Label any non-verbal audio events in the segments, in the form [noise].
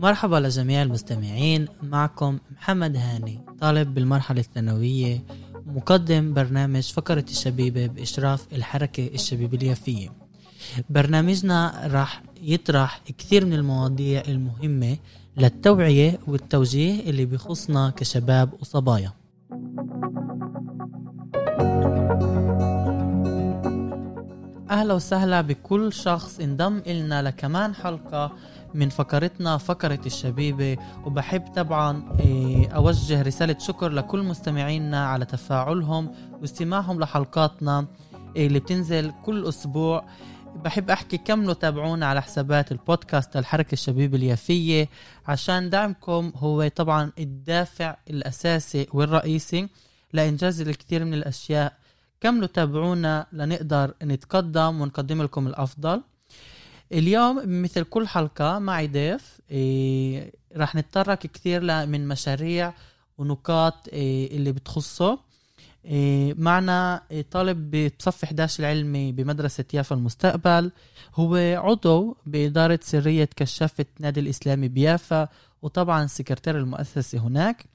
مرحبا لجميع المستمعين معكم محمد هاني طالب بالمرحلة الثانوية مقدم برنامج فقرة الشبيبة بإشراف الحركة الشبيبة اليافية. برنامجنا راح يطرح كثير من المواضيع المهمة للتوعية والتوجيه اللي بيخصنا كشباب وصبايا. أهلا وسهلا بكل شخص انضم إلنا لكمان حلقة من فقرتنا فقرة الشبيبة وبحب طبعا إيه، أوجه رسالة شكر لكل مستمعينا على تفاعلهم واستماعهم لحلقاتنا اللي بتنزل كل أسبوع. بحب أحكي كملوا تابعونا على حسابات البودكاست الحركة الشبيبة اليافية عشان دعمكم هو طبعا الدافع الأساسي والرئيسي لإنجاز الكثير من الأشياء. كملوا تابعونا لنقدر نتقدم ونقدم لكم الأفضل؟ اليوم مثل كل حلقة معي ضيف إيه راح نتطرق كثير من مشاريع ونقاط إيه اللي بتخصه. إيه معنا طالب بصف 11 العلمي بمدرسة يافا المستقبل. هو عضو بإدارة سرية كشافة نادي الإسلامي بيافا وطبعا سكرتير المؤسسة هناك.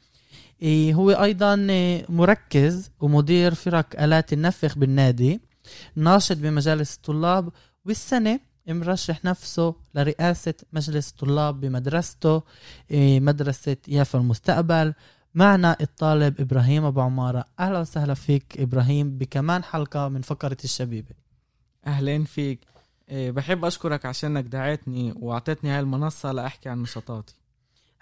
هو أيضا إيه مركز ومدير فرق آلات النفخ بالنادي ناشط بمجالس الطلاب والسنة مرشح نفسه لرئاسة مجلس طلاب بمدرسته إيه، مدرسة يافا المستقبل. معنا الطالب إبراهيم أبو عمارة. أهلا وسهلا فيك إبراهيم بكمان حلقة من فقرة الشبيبة. أهلين فيك. إيه، بحب أشكرك عشانك دعيتني وأعطيتني هاي المنصة لأحكي عن نشاطاتي.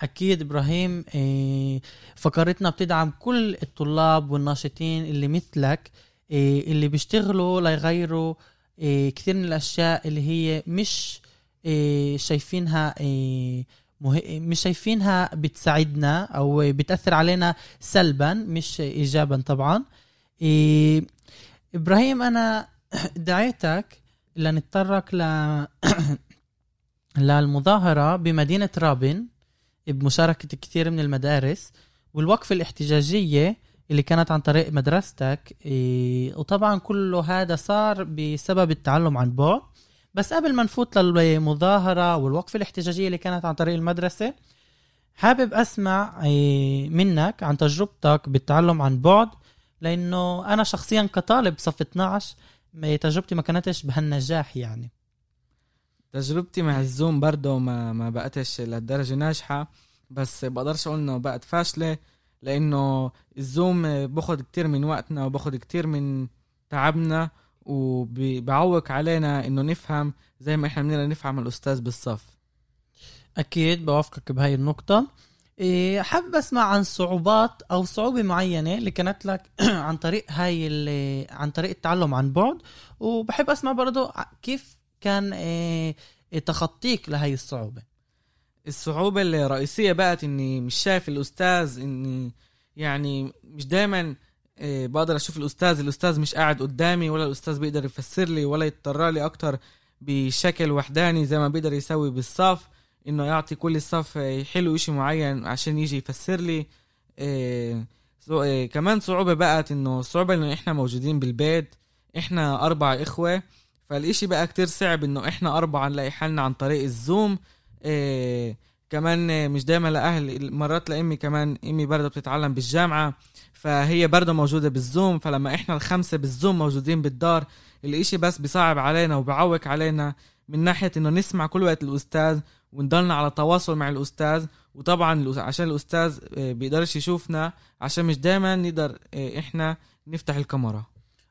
أكيد إبراهيم إيه، فقرتنا بتدعم كل الطلاب والناشطين اللي مثلك إيه، اللي بيشتغلوا ليغيروا إيه، كثير من الأشياء اللي هي مش شايفينها. مش شايفينها بتساعدنا أو بتأثر علينا سلبا مش إيجابا طبعا إبراهيم أنا [clears throat] دعيتك لنتطرق ل [clears throat] للمظاهرة بمدينة رابن بمشاركة كثير من المدارس والوقفة الاحتجاجية اللي كانت عن طريق مدرستك إيه وطبعا كله هذا صار بسبب التعلم عن بعد. بس قبل ما نفوت للمظاهرة والوقفة الاحتجاجية اللي كانت عن طريق المدرسة حابب أسمع إيه منك عن تجربتك بالتعلم عن بعد لأنه أنا شخصيا كطالب صف 12 ما- تجربتي ما كانتش بهالنجاح يعني. تجربتي مع الزوم برضه ما ما بقتش للدرجه ناجحة بس بقدرش أقول إنه بقت فاشلة لأنه الزوم باخد كتير من وقتنا وباخد كتير من تعبنا وبعوق علينا إنه نفهم زي ما إحنا بدنا نفهم الأستاذ بالصف. أكيد بوافقك بهاي النقطة. إيه، حابب أسمع عن صعوبات أو صعوبة معينة اللي كانت لك [clears throat] عن طريق هاي عن طريق التعلم عن بعد وبحب أسمع برضو ع- كيف كان إيه، تخطيك لهاي الصعوبة. الصعوبة الرئيسية بقت إني مش شايف الأستاذ إني يعني مش دايما آه، بقدر أشوف الأستاذ الأستاذ مش قاعد قدامي ولا الأستاذ بيقدر يفسر لي ولا يتطرق لي أكتر بشكل وحداني زي ما بيقدر يسوي بالصف إنه يعطي كل الصف يحلوا إشي معين عشان يجي يفسر لي. آه، آه، كمان صعوبة بقت إنه الصعوبة إنه إحنا موجودين بالبيت إحنا أربع إخوة. فالإشي بقى كتير صعب إنه إحنا أربعة نلاقي حالنا عن طريق الزوم. إيه كمان مش دايما لاهل مرات لامي كمان إمي برضه بتتعلم بالجامعة فهي برضه موجودة بالزوم فلما إحنا الخمسة بالزوم موجودين بالدار الإشي بس بيصعب علينا وبعوق علينا من ناحية إنه نسمع كل وقت الأستاذ ونضلنا على تواصل مع الأستاذ. وطبعا عشان الأستاذ آه، بيقدرش يشوفنا عشان مش دايما نقدر آه، إحنا نفتح الكاميرا.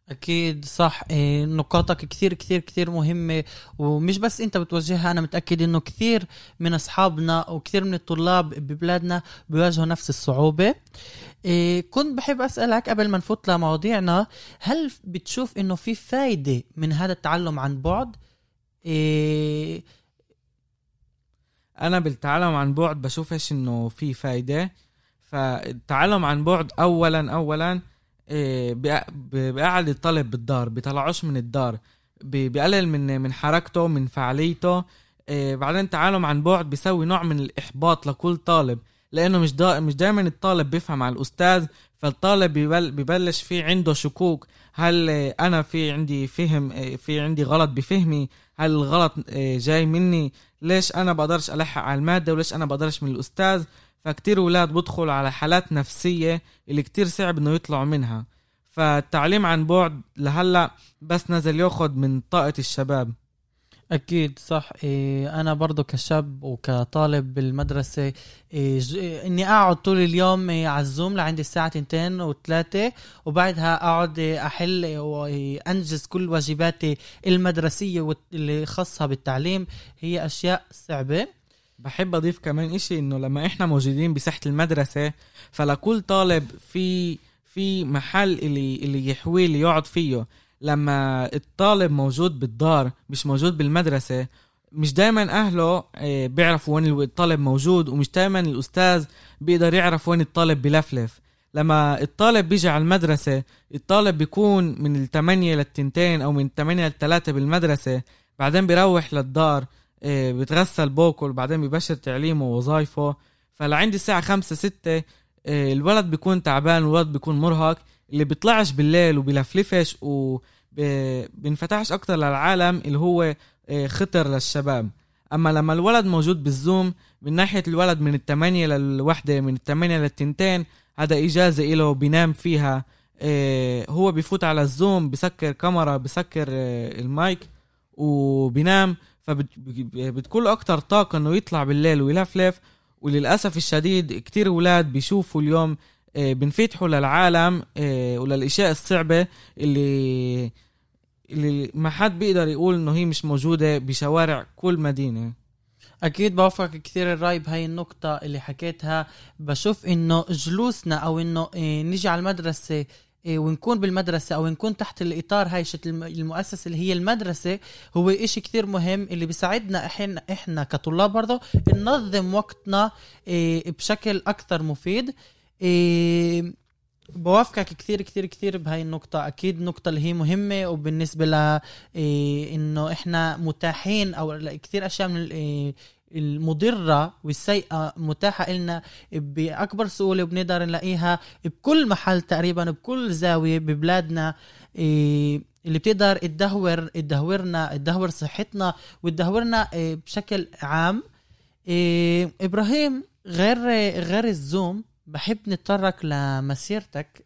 أكيد صح. إيه، نقاطك كثير كثير كثير مهمة. ومش بس أنت بتوجهها أنا متأكد إنه كثير من أصحابنا وكثير من الطلاب ببلادنا بيواجهوا نفس الصعوبة. إيه، كنت بحب أسألك قبل ما نفوت لمواضيعنا هل بتشوف إنه في فايدة من هذا التعلم عن بعد؟ إيه، أنا بالتعلم عن بعد بشوفش إنه في فايدة. فالتعلم عن بعد اولا اولا بيقعد الطالب بالدار بيطلعوش من الدار بي- بيقلل من من حركته من فعاليته. إيه، بعدين التعلم عن بعد بيسوي نوع من الإحباط لكل طالب لأنه مش دا مش دايما الطالب بيفهم على الأستاذ فالطالب ببل ببلش في عنده شكوك. هل أنا في عندي فهم في عندي غلط بفهمي؟ هل الغلط جاي مني؟ ليش أنا بقدرش ألحق على المادة؟ وليش أنا بقدرش من الأستاذ؟ فكتير أولاد بدخلوا على حالات نفسية اللي كتير صعب إنه يطلعوا منها. فالتعليم عن بعد لهلأ بس نزل ياخد من طاقة الشباب. أكيد صح. إيه أنا برضو كشاب وكطالب بالمدرسة إيه إني أقعد طول اليوم إيه على الزوم لعندي الساعة تنتين وثلاثة وبعدها أقعد أحل وانجز كل واجباتي المدرسية اللي خاصها بالتعليم. هي أشياء صعبة. بحب أضيف كمان إشي إنه لما إحنا موجودين بساحة المدرسة فلكل طالب في في محل اللي اللي يحويه اللي يقعد فيه. لما الطالب موجود بالدار مش موجود بالمدرسة مش دايما أهله آه، بيعرفوا وين الطالب موجود ومش دايما الأستاذ بيقدر يعرف وين الطالب بلفلف لما الطالب بيجي على المدرسة الطالب بيكون من الثمانية للتنتين أو من الثمانية للثلاثة بالمدرسة بعدين بيروح للدار. آه، بتغسل بوكل بعدين ببشر تعليمه ووظايفه. فلعند الساعة خمسة ستة آه، الولد بيكون تعبان والولد بيكون مرهق. اللي بيطلعش بالليل وبلفلفش وبينفتحش أكتر للعالم اللي هو آه، خطر للشباب. أما لما الولد موجود بالزوم من ناحية الولد من التمانية للوحدة من التمانية للتنتين هذا إجازة له بينام فيها. هو بيفوت على الزوم بسكر كاميرا بسكر المايك وبينام. فبتكون أكتر طاقة إنه يطلع بالليل ويلفلف وللأسف الشديد كتير أولاد بيشوفوا اليوم آه، بنفتحوا للعالم آه، وللأشياء الصعبة اللي اللي ما حد بيقدر يقول إنه هي مش موجودة بشوارع كل مدينة. أكيد بوافق كثير الرأي بهاي النقطة اللي حكيتها. بشوف إنه جلوسنا أو إنه إيه نيجي على المدرسة ونكون بالمدرسة أو نكون تحت الإطار هاي المؤسسة اللي هي المدرسة هو إشي كثير مهم اللي بيساعدنا إحنا إحنا كطلاب برضه ننظم وقتنا إيه بشكل أكثر مفيد. إيه بوافقك كثير كثير كثير بهاي النقطة. أكيد نقطة اللي هي مهمة وبالنسبة ل إيه إنه إحنا متاحين أو كثير أشياء من إيه المضرة والسيئة متاحة لنا بأكبر سهولة وبنقدر نلاقيها بكل محل تقريبا بكل زاوية ببلادنا إيه اللي بتقدر تدهور تدهورنا تدهور صحتنا وتدهورنا إيه بشكل عام. إيه إبراهيم غير غير الزوم بحب نتطرق لمسيرتك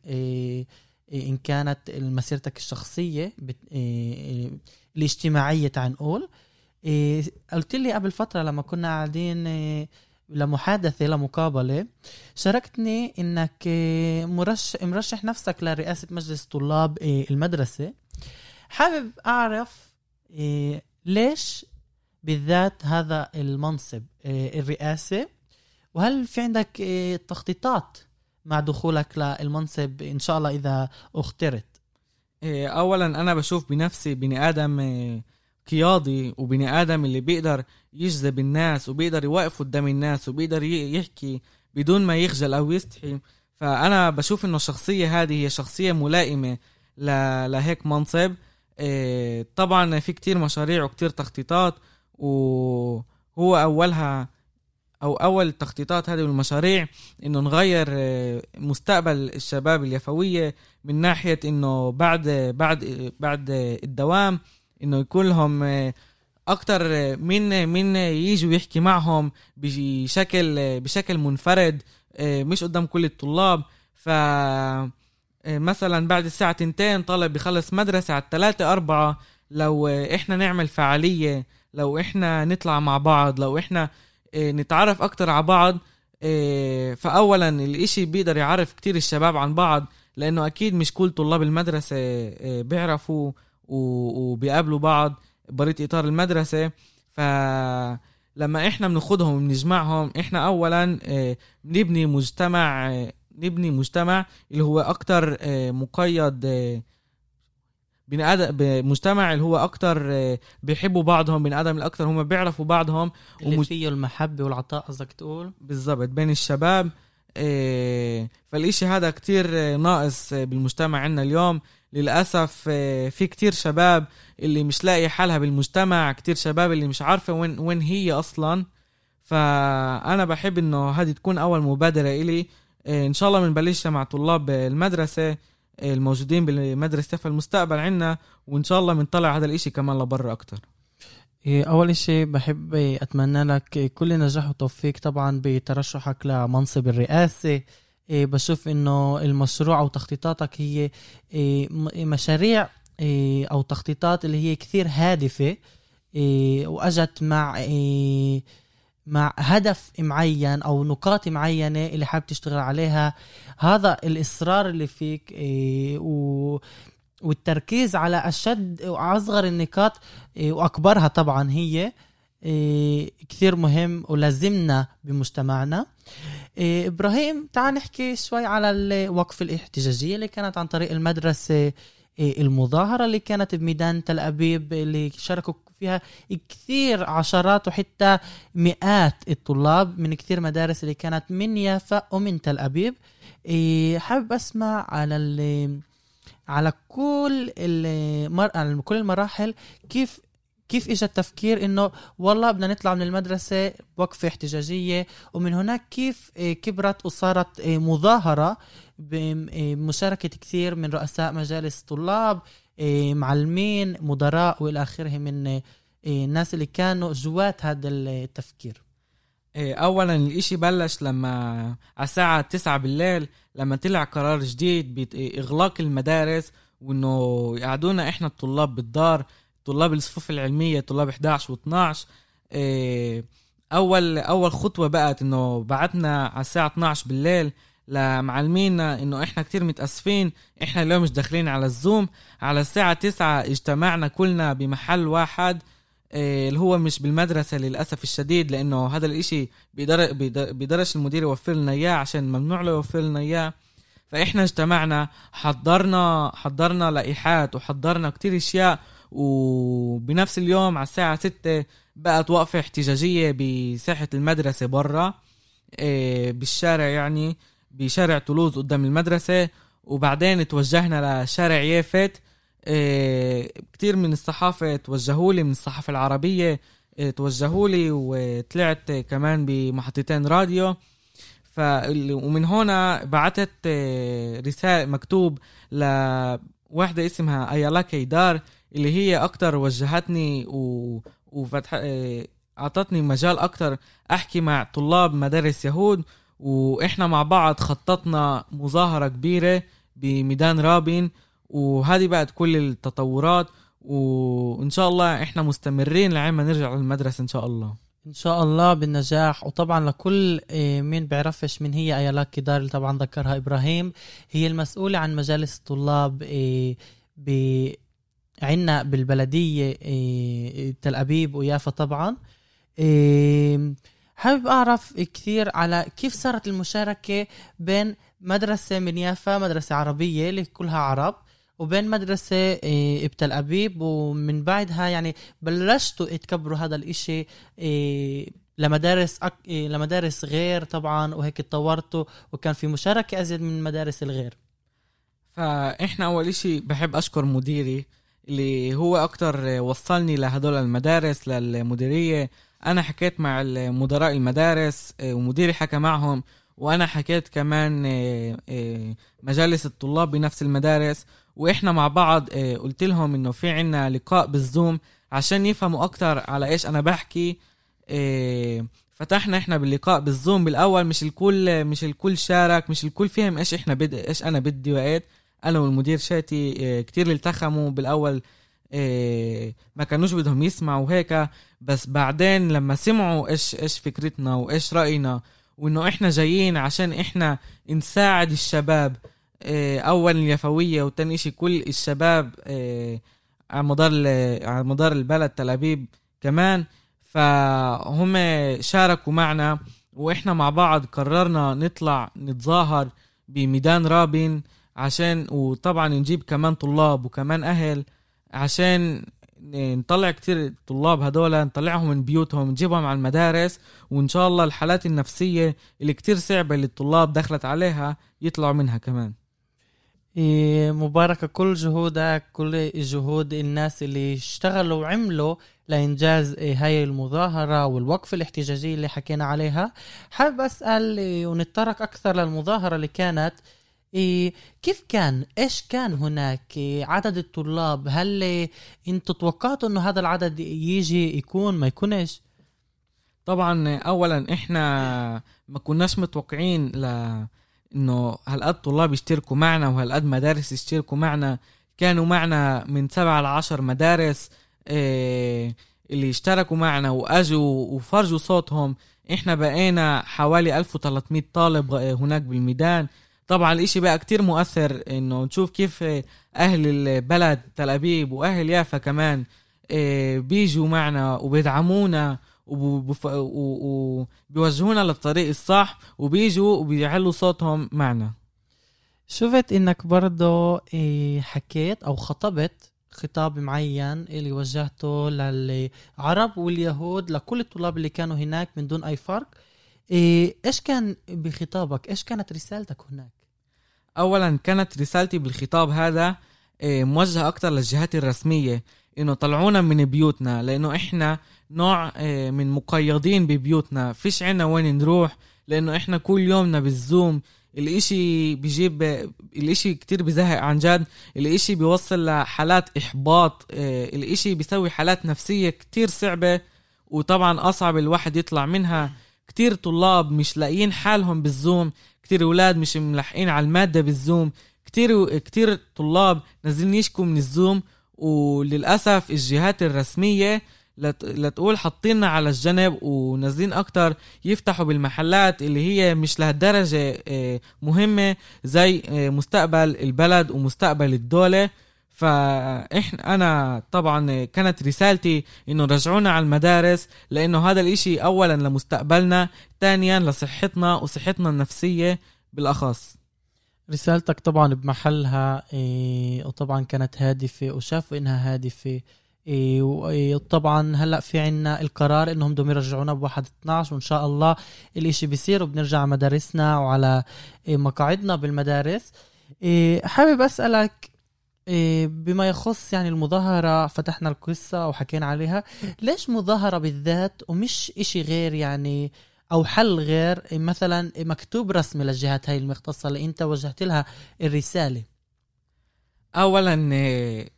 إن كانت مسيرتك الشخصية الاجتماعية تعال نقول إيه قلت لي قبل فترة لما كنا قاعدين إيه لمحادثة لمقابلة شاركتني إنك مرشح مرشح نفسك لرئاسة مجلس طلاب المدرسة. حابب أعرف ليش بالذات هذا المنصب الرئاسة؟ وهل في عندك آه، تخطيطات مع دخولك للمنصب إن شاء الله إذا اخترت؟ آه، اولا أنا بشوف بنفسي بني آدم آه، قيادي وبني آدم اللي بيقدر يجذب الناس وبيقدر يوقف قدام الناس وبيقدر يحكي بدون ما يخجل أو يستحي. فأنا بشوف إنه الشخصية هذه هي شخصية ملائمة لهيك منصب. طبعا في كتير مشاريع وكتير تخطيطات وهو أولها أو أول التخطيطات هذه والمشاريع إنه نغير آه، مستقبل الشباب اليفوية من ناحية إنه بعد بعد بعد الدوام إنه يكون لهم آه، أكتر من من يجوا يحكي معهم بشكل بشكل منفرد آه، مش قدام كل الطلاب. ف مثلا بعد الساعة تنتين طالب بخلص مدرسة على الثلاثة أربعة. لو إحنا نعمل فعالية لو إحنا نطلع مع بعض لو إحنا نتعرف أكتر على بعض فاولا الإشي بيقدر يعرف كتير الشباب عن بعض لأنه أكيد مش كل طلاب المدرسة بيعرفوا وبيقابلوا بعض بريت إطار المدرسة. فلما إحنا بناخدهم وبنجمعهم إحنا اولا بنبني مجتمع نبني مجتمع اللي هو أكتر مقيد بني آدم بمجتمع اللي هو أكتر آه، بيحبوا بعضهم بني آدم الاكثر هم بيعرفوا بعضهم. اللي ومج... فيه المحبة والعطاء قصدك تقول؟ بالضبط بين الشباب آه، فالإشي هذا كتير آه، ناقص بالمجتمع عندنا اليوم. للأسف في كتير شباب اللي مش لاقي حالها بالمجتمع كتير شباب اللي مش عارفة وين, وين هي أصلا. فأنا بحب إنه هذه تكون أول مبادرة إلي. آه، إن شاء الله بنبلشها مع طلاب المدرسة آه، الموجودين بالمدرسة في المستقبل عنا. وإن شاء الله بنطلع هذا الإشي كمان لبرا أكتر. إيه، أول إشي بحب أتمنى لك كل نجاح وتوفيق طبعا بترشحك لمنصب الرئاسة. بشوف إنه المشروع أو تخطيطاتك هي إيه، مشاريع أو تخطيطات اللي هي كثير هادفة وأجت مع مع هدف معين أو نقاط معينة اللي حابب تشتغل عليها. هذا الإصرار اللي فيك و والتركيز على أشد وأصغر النقاط إيه، وأكبرها طبعا هي إيه، كثير مهم ولازمنا بمجتمعنا. إيه، إبراهيم تعال نحكي شوي على الوقف الاحتجاجية اللي كانت عن طريق المدرسة المظاهرة اللي كانت بميدان تل أبيب اللي شاركوا فيها كثير عشرات وحتى مئات الطلاب من كثير مدارس اللي كانت من يافا ومن تل أبيب. حابب أسمع على على كل المر... على كل المراحل كيف كيف اجى التفكير إنه والله بدنا نطلع من المدرسة وقفة احتجاجية ومن هناك كيف آه، كبرت وصارت آه، مظاهرة بمشاركه كثير من رؤساء مجالس طلاب آه، معلمين مدراء وإلى آخره من الناس اللي كانوا جوات هذا التفكير. اولا الإشي بلش لما على الساعة 9 بالليل لما طلع قرار جديد بإغلاق المدارس وإنه يقعدونا إحنا الطلاب بالدار طلاب الصفوف العلمية طلاب 11 و12 أول أول خطوة بقت إنه بعتنا على الساعة 12 بالليل لمعلمينا إنه إحنا كتير متأسفين إحنا اليوم مش داخلين على الزوم. على الساعة 9 اجتمعنا كلنا بمحل واحد إيه، اللي هو مش بالمدرسة للأسف الشديد لإنه هذا الإشي بيقدر بيقدرش المدير يوفر لنا إياه عشان ممنوع له يوفر لنا إياه. فإحنا اجتمعنا حضرنا حضرنا لائحات وحضرنا كتير أشياء وبنفس اليوم على الساعة ستة بقت وقفة احتجاجية بساحة المدرسة برا إيه، بالشارع يعني بشارع تولوز قدام المدرسة. وبعدين توجهنا لشارع يافت إيه، كتير من الصحافة توجهوا لي من الصحافة العربية إيه، توجهوا لي وطلعت كمان بمحطتين راديو. ف ومن هنا إيه، رسالة مكتوب لواحدة اسمها أيالا كيدار. اللي هي أكتر وجهتني و... وفتح أعطتني مجال أكتر أحكي مع طلاب مدارس يهود وإحنا مع بعض خططنا مظاهرة كبيرة بميدان رابين وهذه بقت كل التطورات وإن شاء الله إحنا مستمرين لعين ما نرجع للمدرسة إن شاء الله. إن شاء الله بالنجاح. وطبعا لكل آه، مين بيعرفش من هي أيالاك كدار اللي طبعا ذكرها إبراهيم هي المسؤولة عن مجالس الطلاب عنا بالبلدية آه، تل أبيب ويافا طبعا. حابب أعرف كثير على كيف صارت المشاركة بين مدرسة من يافا مدرسة عربية اللي كلها عرب وبين مدرسة إيه، بتل أبيب ومن بعدها يعني بلشتوا تكبروا هذا الإشي إيه، لمدارس أك... إيه، لمدارس غير طبعا وهيك تطورتوا وكان في مشاركة أزيد من المدارس الغير. فإحنا أول إشي بحب أشكر مديري اللي هو أكتر وصلني لهدول المدارس للمديرية. أنا حكيت مع مدراء المدارس ومديري حكى معهم وأنا حكيت كمان مجالس الطلاب بنفس المدارس. وإحنا مع بعض آه، قلت لهم إنه في عنا لقاء بالزوم عشان يفهموا أكتر على إيش أنا بحكي. آه، فتحنا إحنا باللقاء بالزوم بالأول مش الكل مش الكل شارك مش الكل فهم إيش إحنا بد إيش أنا بدي وقت أنا والمدير شاتي آه، كتير التخموا بالأول ما كانوش بدهم يسمعوا هيك. بس بعدين لما سمعوا إيش إيش فكرتنا وإيش رأينا وإنه إحنا جايين عشان إحنا نساعد الشباب آه، اولا اليفوية وتاني شيء كل الشباب آه، على مدار على مدار البلد تل أبيب كمان. فهم شاركوا معنا وإحنا مع بعض قررنا نطلع نتظاهر بميدان رابين. عشان وطبعا نجيب كمان طلاب وكمان أهل عشان نطلع كتير طلاب هدول نطلعهم من بيوتهم نجيبهم على المدارس وإن شاء الله الحالات النفسية اللي كتير صعبة اللي الطلاب دخلت عليها يطلعوا منها كمان. إيه، مباركة كل جهودك كل جهود الناس اللي اشتغلوا وعملوا لإنجاز إيه، هاي المظاهرة والوقفة الاحتجاجية اللي حكينا عليها. حابب أسأل إيه، ونتطرق أكثر للمظاهرة اللي كانت. كيف كان؟ إيش كان هناك؟ إيه عدد الطلاب هل إيه أنتوا توقعتوا إنه هذا العدد يجي يكون ما يكونش طبعا اولا إحنا ما كناش متوقعين ل إنه هالقد طلاب يشتركوا معنا وهالقد مدارس يشتركوا معنا. كانوا معنا من سبعة لعشر مدارس إيه اللي اشتركوا معنا وأجوا وفرجوا صوتهم. إحنا بقينا حوالي 1300 طالب هناك بالميدان. طبعا الإشي بقى كتير مؤثر إنه نشوف كيف أهل البلد تل أبيب وأهل يافا كمان إيه، بيجوا معنا وبيدعمونا وبيوجهونا للطريق الصح وبيجوا وبيعلوا صوتهم معنا. شفت إنك برضه إيه، حكيت أو خطبت خطاب معين اللي وجهته للعرب واليهود لكل الطلاب اللي كانوا هناك من دون أي فرق. إيه، إيش كان بخطابك؟ إيش كانت رسالتك هناك؟ اولا كانت رسالتي بالخطاب هذا إيه، موجهة أكثر للجهات الرسمية إنه طلعونا من بيوتنا لأنه إحنا نوع إيه، من مقيدين ببيوتنا. فيش عنا وين نروح لأنه إحنا كل يومنا بالزوم. الإشي بيجيب الإشي كتير بزهق عن جد. الإشي بيوصل لحالات إحباط إيه، الإشي بيسوي حالات نفسية كتير صعبة وطبعا أصعب الواحد يطلع منها. كتير طلاب مش لاقيين حالهم بالزوم. كتير أولاد مش ملحقين على المادة بالزوم. كتير كتير طلاب نازلين يشكوا من الزوم وللأسف الجهات الرسمية لتقول حاطيننا على الجنب ونازلين أكتر يفتحوا بالمحلات اللي هي مش لهالدرجة آه، مهمة زي آه، مستقبل البلد ومستقبل الدولة. فاحنا أنا طبعا كانت رسالتي إنه رجعونا على المدارس لأنه هذا الإشي اولا لمستقبلنا ثانيا لصحتنا وصحتنا النفسية بالأخص. رسالتك طبعا بمحلها إيه وطبعا كانت هادفة وشافوا إنها هادفة إيه وطبعا هلأ في عنا القرار إنهم بدهم يرجعونا بواحد 12 وإن شاء الله الإشي بيصير وبنرجع مدارسنا وعلى إيه مقاعدنا بالمدارس. إيه حابب أسألك بما يخص يعني المظاهرة فتحنا القصة وحكينا عليها. ليش مظاهرة بالذات ومش إشي غير يعني أو حل غير مثلا مكتوب رسمي للجهات هاي المختصة اللي أنت وجهت لها الرسالة؟ اولا إيه،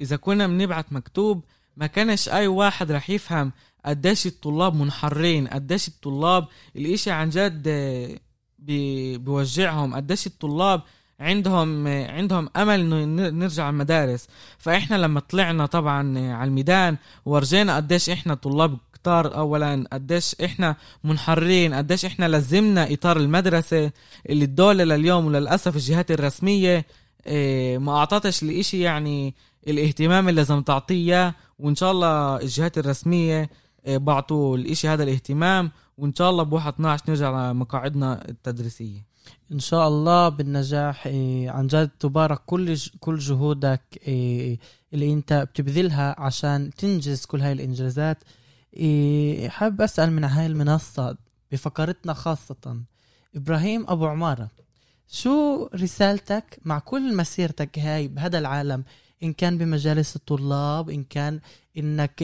إذا كنا بنبعت مكتوب ما كانش أي واحد رح يفهم قديش الطلاب منحرين قديش الطلاب الإشي عن جد إيه، بيوجعهم قديش الطلاب عندهم عندهم أمل إنه نرجع المدارس. فإحنا لما طلعنا طبعا على الميدان ورجينا قديش إحنا طلاب كتار اولا قديش إحنا منحرين قديش إحنا لزمنا إطار المدرسة اللي الدولة لليوم وللأسف الجهات الرسمية إيه، ما أعطتش لإشي يعني الاهتمام اللي لازم تعطيه وإن شاء الله الجهات الرسمية إيه، بعطوا الاشي هذا الاهتمام. وإن شاء الله بواحد 12 نرجع لمقاعدنا التدريسية. إن شاء الله بالنجاح إيه عن جد تبارك كل كل جهودك إيه اللي أنت بتبذلها عشان تنجز كل هاي الإنجازات. إيه حابب أسأل من هاي المنصة بفقرتنا خاصة إبراهيم أبو عمارة شو رسالتك مع كل مسيرتك هاي بهذا العالم؟ إن كان بمجالس الطلاب إن كان إنك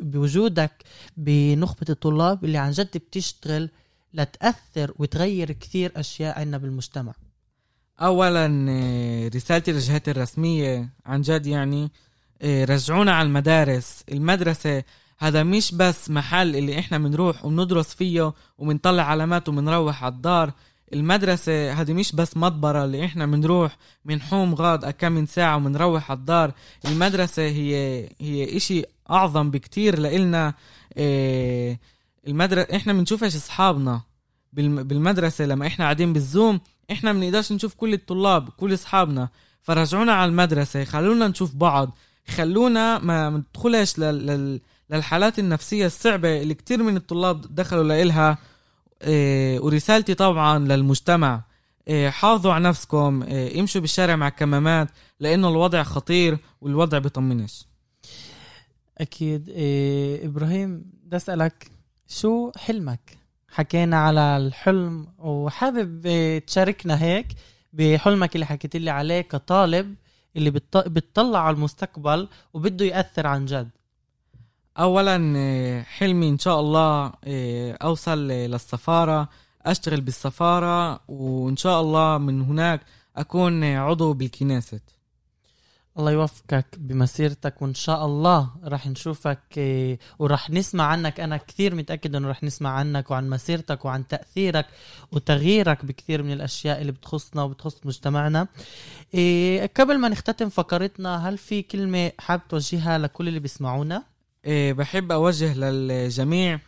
بوجودك بنخبة الطلاب اللي عن جد بتشتغل لتأثر وتغير كثير أشياء عنا بالمجتمع. أولا آه، رسالتي للجهات الرسمية عن جد يعني آه، رجعونا على المدارس. المدرسة هذا مش بس محل اللي إحنا بنروح وبندرس فيه وبنطلع علامات وبنروح على الدار. المدرسة هذه مش بس مطبرة اللي إحنا بنروح بنحوم غاد كم من ساعة وبنروح على الدار. المدرسة هي هي إشي أعظم بكتير لإلنا إيه المدرسة إحنا بنشوفش أصحابنا بالمدرسة لما إحنا قاعدين بالزوم إحنا بنقدرش نشوف كل الطلاب كل أصحابنا. فرجعونا على المدرسة خلونا نشوف بعض. خلونا ما ندخلش لل... للحالات النفسية الصعبة اللي كتير من الطلاب دخلوا لإلها. إيه ورسالتي طبعا للمجتمع. إيه حافظوا على نفسكم. إيه امشوا بالشارع مع كمامات لأنه الوضع خطير والوضع بيطمنش. أكيد. إيه إبراهيم بدي أسألك شو حلمك؟ حكينا على الحلم وحابب تشاركنا هيك بحلمك اللي حكيت لي عليه كطالب اللي بتط- بتطلع على المستقبل وبده يأثر عن جد. اولا آه، حلمي إن شاء الله آه، أوصل آه، للسفارة أشتغل بالسفارة وإن شاء الله من هناك أكون آه، عضو بالكنيست. الله يوفقك بمسيرتك وإن شاء الله رح نشوفك إيه، ورح نسمع عنك. أنا كثير متأكد إنه رح نسمع عنك وعن مسيرتك وعن تأثيرك وتغييرك بكثير من الأشياء اللي بتخصنا وبتخص مجتمعنا. إيه، قبل ما نختتم فقرتنا هل في كلمة حابب توجهها لكل اللي بيسمعونا؟ آه، بحب أوجه للجميع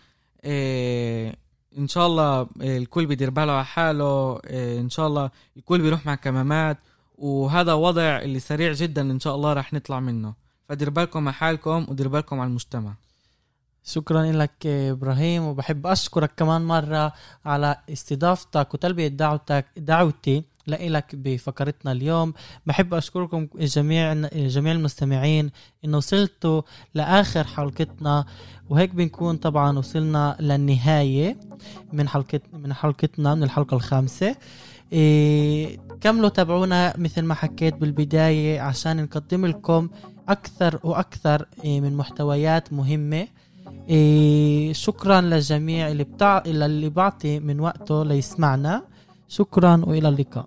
آه، إن شاء الله آه، الكل بيدير باله على حاله آه، إن شاء الله الكل بيروح مع كمامات. وهذا وضع اللي سريع جدا إن شاء الله رح نطلع منه. فدير بالكم على حالكم ودير بالكم على المجتمع. شكرا لك إبراهيم وبحب أشكرك كمان مرة على استضافتك وتلبية دعوتك دعوتي لإلك بفقرتنا اليوم. بحب أشكركم جميع جميع المستمعين إنه وصلتوا لآخر حلقتنا. وهيك بنكون طبعا وصلنا للنهاية من حلقة من حلقتنا من الحلقة الخامسة. كملوا تابعونا مثل ما حكيت بالبداية عشان نقدم لكم أكثر وأكثر إيه من محتويات مهمة. إيه شكرا للجميع اللي بتاع اللي بعطي من وقته ليسمعنا. شكرا وإلى اللقاء.